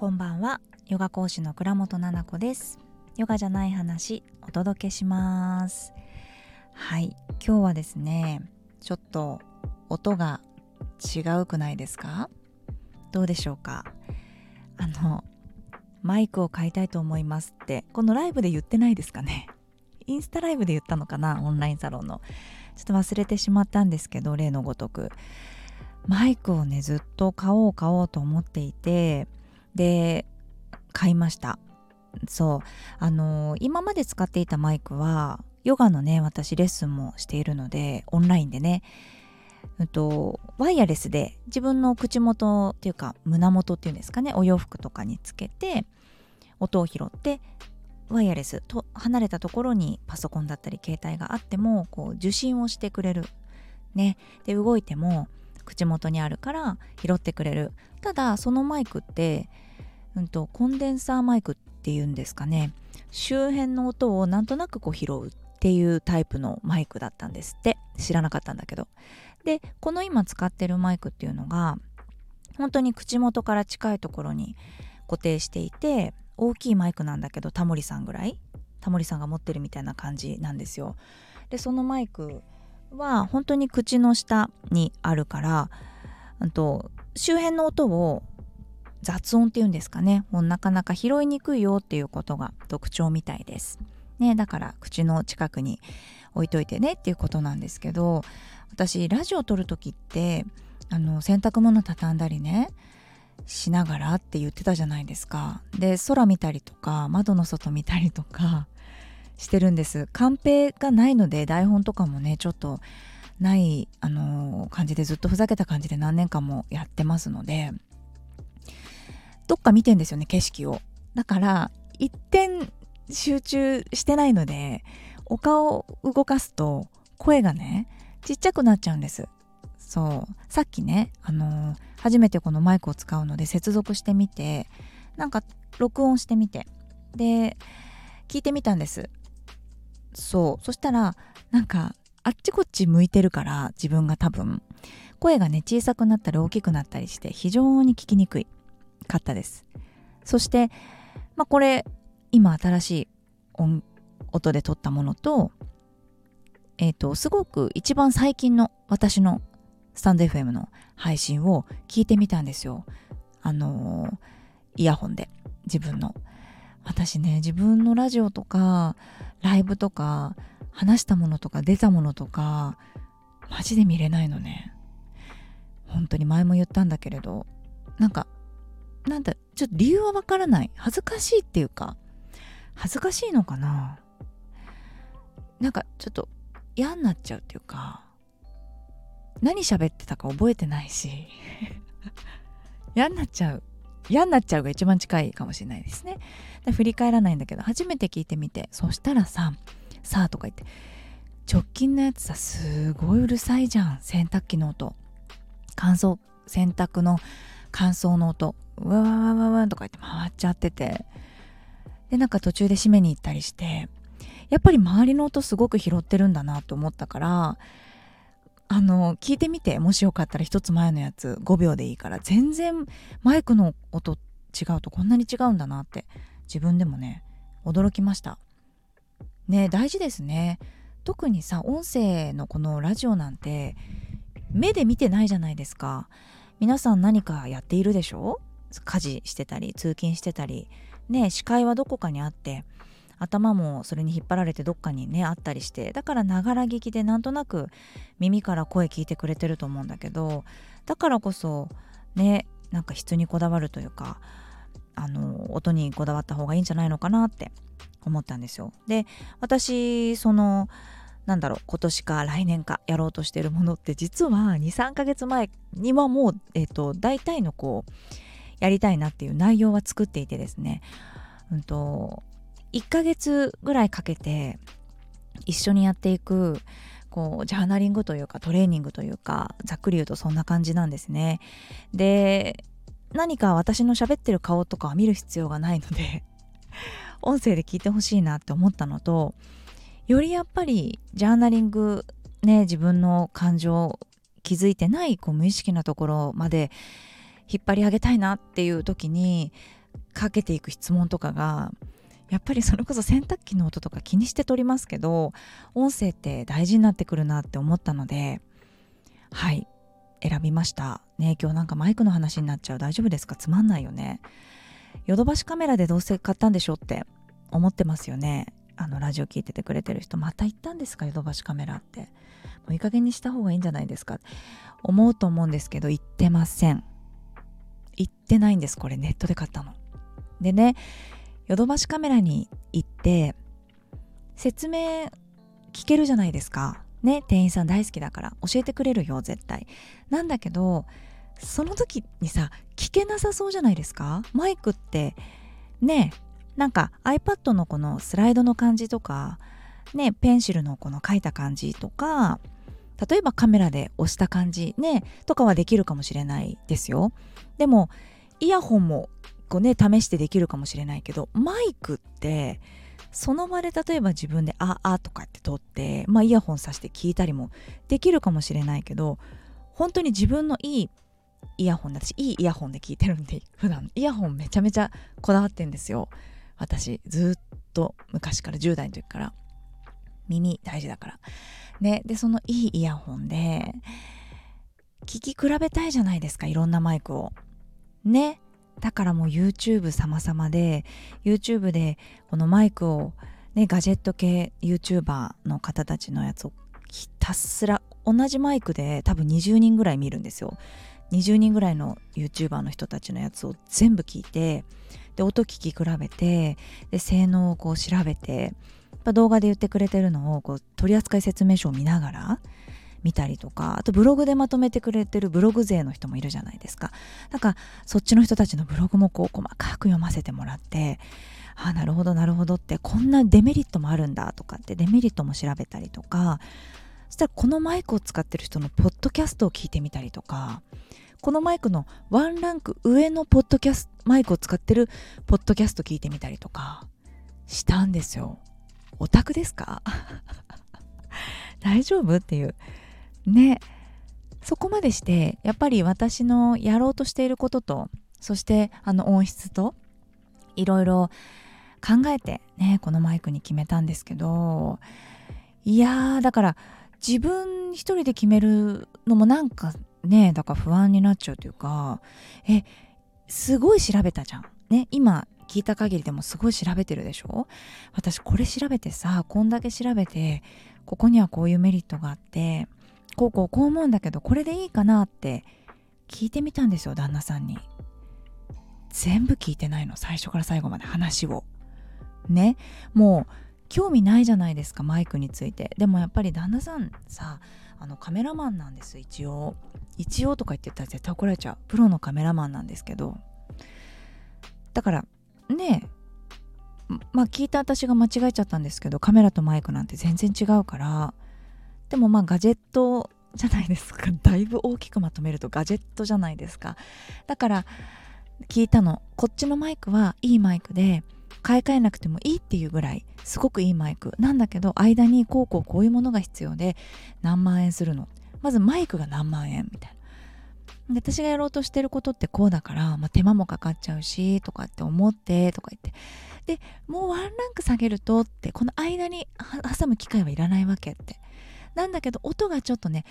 こんばんは。ヨガ講師の倉本々子です。ヨガじゃない話お届けします。はい。今日はですねちょっと音が違うくないですか？どうでしょうか？あのマイクを買いたいと思いますってこのライブで言ってないですかね？インスタライブで言ったのかな？オンラインサロンの。ちょっと忘れてしまったんですけど例のごとく。マイクをねずっと買おう買おうと思っていてで買いました。そう。あの、今まで使っていたマイクはヨガのね私レッスンもしているのでオンラインでね。うんとワイヤレスで自分の口元っていうか胸元っていうんですかねお洋服とかにつけて音を拾ってワイヤレスと離れたところにパソコンだったり携帯があってもこう受信をしてくれる。ね。で動いても口元にあるから拾ってくれる。ただそのマイクって、うんと、コンデンサーマイクっていうんですかね。周辺の音をなんとなくこう拾うっていうタイプのマイクだったんですって。知らなかったんだけど。でこの今使ってるマイクっていうのが本当に口元から近いところに固定していて大きいマイクなんだけどタモリさんぐらい。タモリさんが持ってるみたいな感じなんですよ。でそのマイクは本当に口の下にあるから、と、周辺の音を雑音っていうんですかねもうなかなか拾いにくいよっていうことが特徴みたいです。ね、だから口の近くに置いといてねっていうことなんですけど私ラジオ撮る時ってあの洗濯物畳んだりねしながらって言ってたじゃないですか。で空見たりとか窓の外見たりとかしてるんです。カンペがないので台本とかもねちょっとないあの、感じでずっとふざけた感じで何年間もやってますのでどっか見てんですよね景色を。だから一点集中してないのでお顔を動かすと声がねちっちゃくなっちゃうんです。そう。さっきねあの、初めてこのマイクを使うので接続してみてなんか録音してみて。で聞いてみたんです。そう。そしたらなんかあっちこっち向いてるから自分が多分。声がね小さくなったり大きくなったりして非常に聞きにくいかったです。そしてまあこれ今新しい音音で撮ったものとえっ、ー、とすごく一番最近の私のスタンド FM の配信を聞いてみたんですよ。あのー、イヤホンで自分の。私ね自分のラジオとかライブとか話したものとか出たものとかマジで見れないのね。本当に前も言ったんだけれど。なんかなんだちょっと理由はわからない。恥ずかしいっていうか恥ずかしいのかな。なんかちょっと嫌になっちゃうっていうか何喋ってたか覚えてないし 嫌になっちゃう。嫌になっちゃうが一番近いかもしれないですね。で振り返らないんだけど初めて聞いてみてそしたらさ「さあ」とか言って直近のやつさすごいうるさいじゃん。洗濯機の音。乾燥洗濯の乾燥の音。うわわわわわとか言って回っちゃってて。でなんか途中で締めに行ったりしてやっぱり周りの音すごく拾ってるんだなと思ったからあの聞いてみてもしよかったら一つ前のやつ5秒でいいから全然マイクの音違うとこんなに違うんだなって自分でもね驚きました。ね大事ですね。特にさ音声のこのラジオなんて目で見てないじゃないですか。皆さん何かやっているでしょ？家事してたり通勤してたり。ね視界はどこかにあって頭もそれに引っ張られてどっかにねあったりしてだからながら聞きでなんとなく耳から声聞いてくれてると思うんだけどだからこそねなんか質にこだわるというかあの音にこだわった方がいいんじゃないのかなって思ったんですよ。で私そのなんだろう今年か来年かやろうとしてるものって実は23ヶ月前にはもう、えーと、大体のこうやりたいなっていう内容は作っていてですね、うんと、1ヶ月ぐらいかけて一緒にやっていくこうジャーナリングというかトレーニングというかざっくり言うとそんな感じなんですね。で何か私の喋ってる顔とかは見る必要がないので 音声で聞いてほしいなって思ったのとよりやっぱりジャーナリングね自分の感情気づいてないこう無意識なところまで引っ張り上げたいなっていう時にかけていく質問とかがやっぱりそれこそ洗濯機の音とか気にして撮りますけど音声って大事になってくるなって思ったのではい選びました。ね今日なんかマイクの話になっちゃう。大丈夫ですか？つまんないよね。ヨドバシカメラでどうせ買ったんでしょって思ってますよね。あのラジオ聞いててくれてる人。また行ったんですか？ヨドバシカメラって。もういい加減にした方がいいんじゃないですか？思うと思うんですけど行ってません。行ってないんです。これネットで買ったの。でねヨドバシカメラに行って説明聞けるじゃないですか。ね店員さん大好きだから。教えてくれるよ絶対。なんだけどその時にさ聞けなさそうじゃないですか。マイクってねなんか iPad のこのスライドの感じとかねペンシルのこの書いた感じとか例えばカメラで押した感じねとかはできるかもしれないですよ。でもイヤホンも個ね試してできるかもしれないけどマイクってその場で例えば自分で「ああ」とかって撮ってまあイヤホンさして聞いたりもできるかもしれないけど本当に自分のいいイヤホンだしいいイヤホンで聞いてるんで普段。イヤホンめちゃめちゃこだわってんですよ。私ずっと昔から10代の時から。耳大事だから。ねでそのいいイヤホンで聞き比べたいじゃないですかいろんなマイクを。ねだからもう YouTube 様々で YouTube でこのマイクをねガジェット系 YouTuber の方たちのやつをひたすら同じマイクで多分20人ぐらい見るんですよ。20人ぐらいの YouTuber の人たちのやつを全部聞いてで音聞き比べてで性能をこう調べて動画で言ってくれてるのをこう取扱説明書を見ながら見たりとかあとブログでまとめてくれてるブログ勢の人もいるじゃないですか。だかそっちの人たちのブログもこう細かく読ませてもらってああなるほどなるほどってこんなデメリットもあるんだとかってデメリットも調べたりとかそしたらこのマイクを使ってる人のポッドキャストを聞いてみたりとかこのマイクのワンランク上のポッドキャストマイクを使ってるポッドキャスト聞いてみたりとかしたんですよ。オタクですか？大丈夫？っていう。ね。そこまでしてやっぱり私のやろうとしていることとそしてあの音質といろいろ考えてねこのマイクに決めたんですけどいやーだから自分一人で決めるのもなんかねだから不安になっちゃうというかえすごい調べたじゃん。ね今聞いた限りでもすごい調べてるでしょ？私これ調べてさこんだけ調べてここにはこういうメリットがあってこうこうこう思うんだけどこれでいいかなって聞いてみたんですよ旦那さんに。全部聞いてないの最初から最後まで話を。ね。もう興味ないじゃないですかマイクについて。でもやっぱり旦那さんさあのカメラマンなんです一応。一応とか言ってたら絶対怒られちゃう。プロのカメラマンなんですけど。だからねまあ聞いた私が間違えちゃったんですけどカメラとマイクなんて全然違うから。でもまあガジェットじゃないですか。だいぶ大きくまとめるとガジェットじゃないですか。だから聞いたの。こっちのマイクはいいマイクで買い替えなくてもいいっていうぐらいすごくいいマイク。なんだけど間にこうこうこういうものが必要で何万円するの。まずマイクが何万円みたいな。で私がやろうとしてることってこうだから、まあ、手間もかかっちゃうしとかって思ってとか言って。でもうワンランク下げるとってこの間に挟む機会はいらないわけって。なんだけど音がちょっとね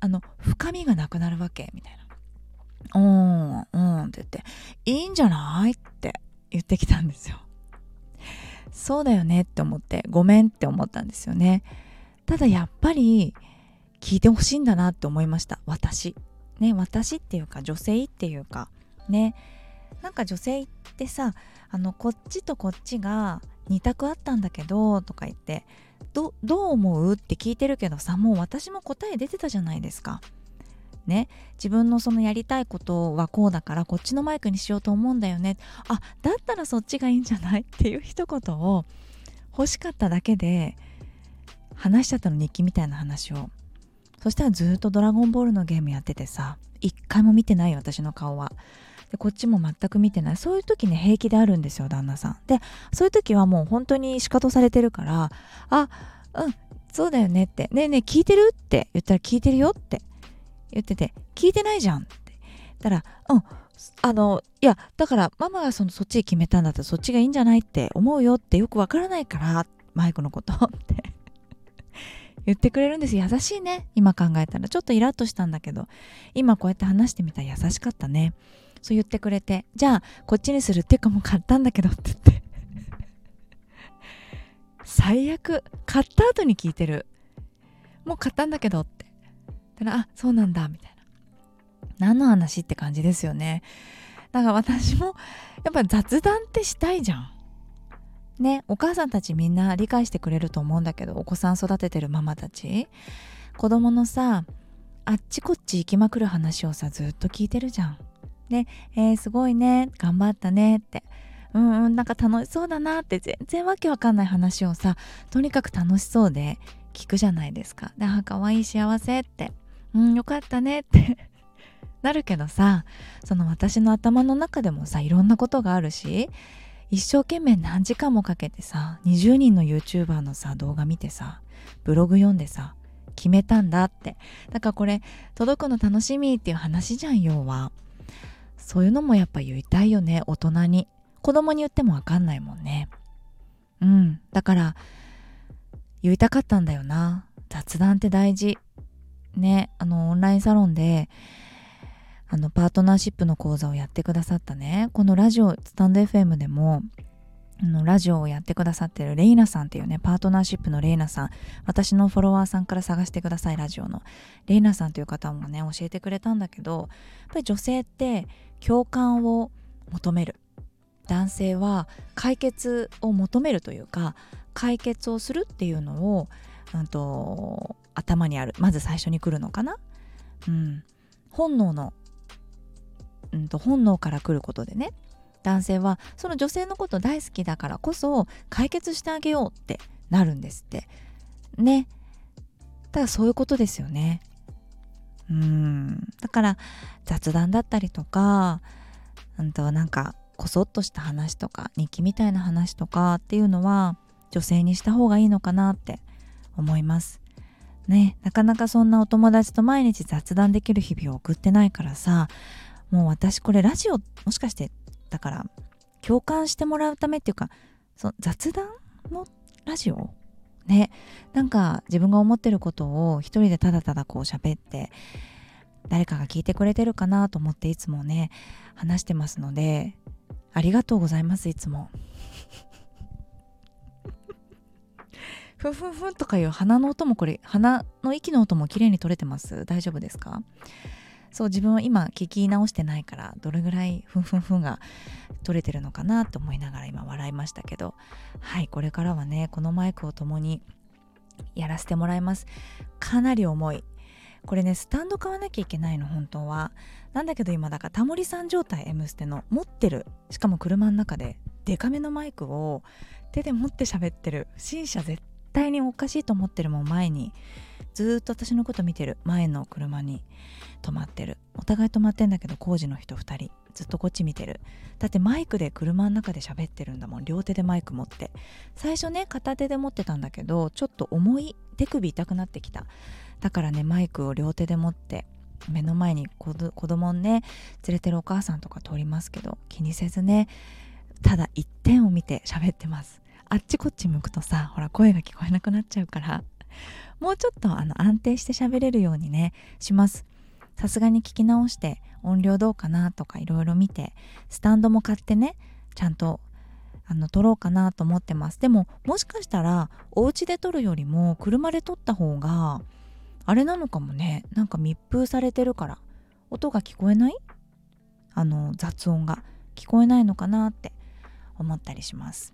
あの深みがなくなるわけみたいな「うんうん」って言って「いいんじゃない?」って言ってきたんですよ。そうだよねって思ってごめんって思ったんですよね。ただやっぱり聞いてほしいんだなって思いました。私。ね私っていうか女性っていうか。ね。なんか女性ってさあのこっちとこっちが2択あったんだけどとか言ってどどう思うって聞いてるけどさもう私も答え出てたじゃないですか。ね、自分のそのやりたいことはこうだからこっちのマイクにしようと思うんだよね。あだったらそっちがいいんじゃないっていう一言を欲しかっただけで話しちゃったの日記みたいな話を。そしたらずっと「ドラゴンボール」のゲームやっててさ一回も見てない私の顔は。でこっちも全く見てない。そういう時ね平気であるんですよ旦那さん。でそういう時はもう本当に仕方されてるからあうんそうだよねって。ねえねえ聞いてる？って言ったら聞いてるよって。言ってて聞いてないじゃんって。言ったらうんあのいやだからママがそのそっち決めたんだったらそっちがいいんじゃないって思うよってよくわからないからマイクのこと。って。言ってくれるんです。優しいね。今考えたら。ちょっとイラッとしたんだけど。今こうやって話してみたら優しかったね。そう言ってくれてじゃあこっちにするっていうかもう買ったんだけどって言って。最悪買った後に聞いてる。もう買ったんだけどって。たらあそうなんだみたいな。何の話って感じですよね。だから私もやっぱ雑談ってしたいじゃん。ねお母さんたちみんな理解してくれると思うんだけどお子さん育ててるママたち。子供のさあっちこっち行きまくる話をさずっと聞いてるじゃん。ねえー、すごいね頑張ったねって。うんうんなんか楽しそうだなって全然わけわかんない話をさとにかく楽しそうで聞くじゃないですか。であかわいい幸せって。うんよかったねって。なるけどさその私の頭の中でもさいろんなことがあるし一生懸命何時間もかけてさ20人の YouTuber のさ動画見てさブログ読んでさ決めたんだって。だからこれ届くの楽しみっていう話じゃん要は。そういうのもやっぱ言いたいよね大人に。子供に言っても分かんないもんね。うん。だから言いたかったんだよな。雑談って大事。ねあのオンラインサロンであのパートナーシップの講座をやってくださったね。このラジオスタンド FM でものラジオをやってくださってるレイナさんっていうねパートナーシップのレイナさん私のフォロワーさんから探してくださいラジオの。レイナさんという方もね教えてくれたんだけどやっぱり女性って共感を求める。男性は解決を求めるというか解決をするっていうのを、うんと、頭にある。まず最初に来るのかな、うん、本能のうんと、本能から来ることでね。男性はその女性のこと大好きだからこそ解決してあげようってなるんですって。ね。だからそういうことですよね。うん。だから雑談だったりとかうんとなんかこそっとした話とか日記みたいな話とかっていうのは女性にした方がいいのかなって思います。ね。なかなかそんなお友達と毎日雑談できる日々を送ってないからさもう私これラジオもしかしてだから共感してもらうためっていうかそ雑談のラジオ？ね。なんか自分が思ってることを一人でただただこう喋って誰かが聞いてくれてるかなと思っていつもね話してますのでありがとうございますいつも。ふんふんふんとかいう鼻の音もこれ鼻の息の音も綺麗に取れてます？大丈夫ですか？そう自分は今聞き直してないからどれぐらいふんふんふんが取れてるのかなと思いながら今笑いましたけど。はいこれからはねこのマイクを共にやらせてもらいます。かなり重い。これねスタンド買わなきゃいけないの本当は。なんだけど今だからタモリさん状態「M ステ」の持ってる。しかも車の中でデカめのマイクを手で持って喋ってる。不審者絶対におかしいと思ってるもん前に。ずっと私のこと見てる。前の車に止まってる。お互い止まってんだけど工事の人2人。ずっとこっち見てる。だってマイクで車の中で喋ってるんだもん。両手でマイク持って。最初ね片手で持ってたんだけどちょっと重い手首痛くなってきた。だからねマイクを両手で持って目の前に子供ね連れてるお母さんとか通りますけど気にせずねただ一点を見て喋ってます。あっちこっち向くとさほら声が聞こえなくなっちゃうから。もうちょっとあの安定して喋れるようにねします。さすがに聞き直して音量どうかなとかいろいろ見てスタンドも買ってねちゃんとあの撮ろうかなと思ってます。でももしかしたらお家で撮るよりも車で撮った方があれなのかもね。なんか密封されてるから音が聞こえない？あの雑音が聞こえないのかなって思ったりします。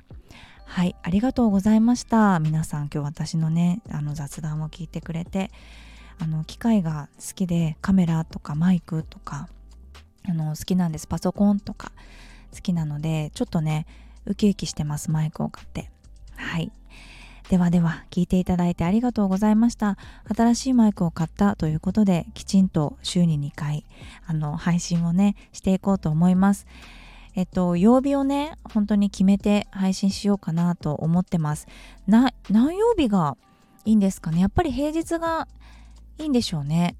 はいありがとうございました。皆さん今日私のねあの雑談を聞いてくれてあの機械が好きでカメラとかマイクとかあの好きなんです。パソコンとか好きなのでちょっとねウキウキしてますマイクを買って。はい。ではでは聞いていただいてありがとうございました。新しいマイクを買ったということできちんと週に2回あの配信をねしていこうと思います。えっと、曜日をね、本当に決めて配信しようかなと思ってます。な、何曜日がいいんですかね？やっぱり平日がいいんでしょうね。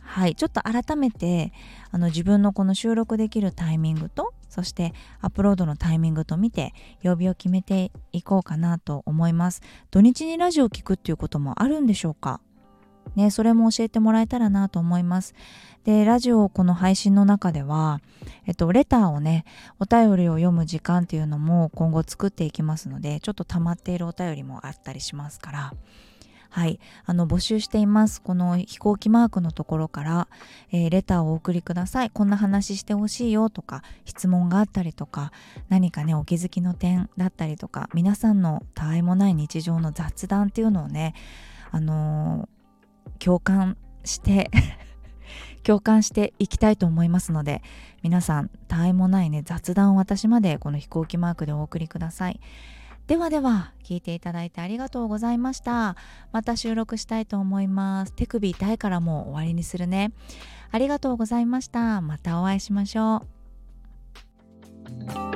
はいちょっと改めてあの自分のこの収録できるタイミングとそしてアップロードのタイミングと見て曜日を決めていこうかなと思います土日にラジオを聞くっていうこともあるんでしょうか？ね、それも教えてもらえたらなと思います。で、ラジオこの配信の中では、えっと、レターをね、お便りを読む時間っていうのも今後作っていきますので、ちょっと溜まっているお便りもあったりしますから、はい、あの募集しています。この飛行機マークのところから、えー、レターをお送りください。こんな話してほしいよとか、質問があったりとか、何かね、お気づきの点だったりとか、皆さんのたわいもない日常の雑談っていうのをね、あのー、共感して 共感していきたいと思いますので皆さんたわいもないね雑談を私までこの飛行機マークでお送りください。ではでは聞いていただいてありがとうございました。また収録したいと思います。手首痛いからもう終わりにするね。ありがとうございました。またお会いしましょう。